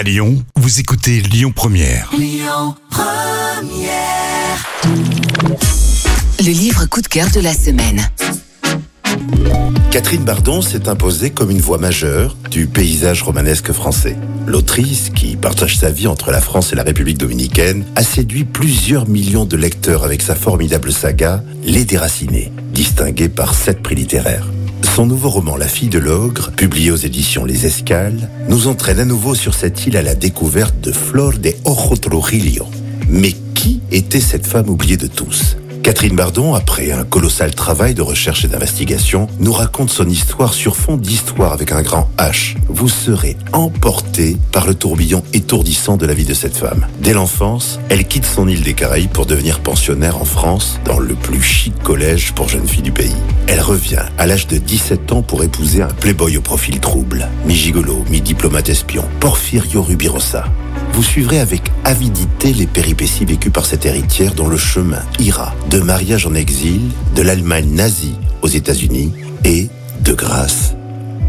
À Lyon, vous écoutez Lyon Première. Le livre coup de cœur de la semaine. Catherine Bardon s'est imposée comme une voix majeure du paysage romanesque français. L'autrice, qui partage sa vie entre la France et la République dominicaine, a séduit plusieurs millions de lecteurs avec sa formidable saga Les Déracinés, distinguée par sept prix littéraires. Son nouveau roman La fille de l'ogre, publié aux éditions Les Escales, nous entraîne à nouveau sur cette île à la découverte de Flor de Ojo Trujillo. Mais qui était cette femme oubliée de tous? Catherine Bardon, après un colossal travail de recherche et d'investigation, nous raconte son histoire sur fond d'histoire avec un grand H. Vous serez emporté par le tourbillon étourdissant de la vie de cette femme. Dès l'enfance, elle quitte son île des Caraïbes pour devenir pensionnaire en France, dans le plus chic collège pour jeunes filles du pays. Elle revient à l'âge de 17 ans pour épouser un playboy au profil trouble, mi-gigolo, mi-diplomate espion, Porfirio Rubirosa. Vous suivrez avec avidité les péripéties vécues par cette héritière dont le chemin ira de mariage en exil, de l'Allemagne nazie aux États-Unis et de grâce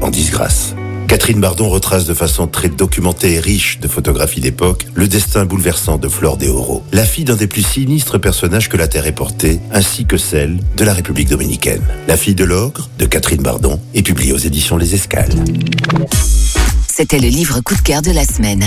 en disgrâce. Catherine Bardon retrace de façon très documentée et riche de photographies d'époque le destin bouleversant de Flore des Oro, la fille d'un des plus sinistres personnages que la Terre ait porté, ainsi que celle de la République dominicaine. La fille de l'ogre, de Catherine Bardon, est publiée aux éditions Les Escales. C'était le livre coup de cœur de la semaine.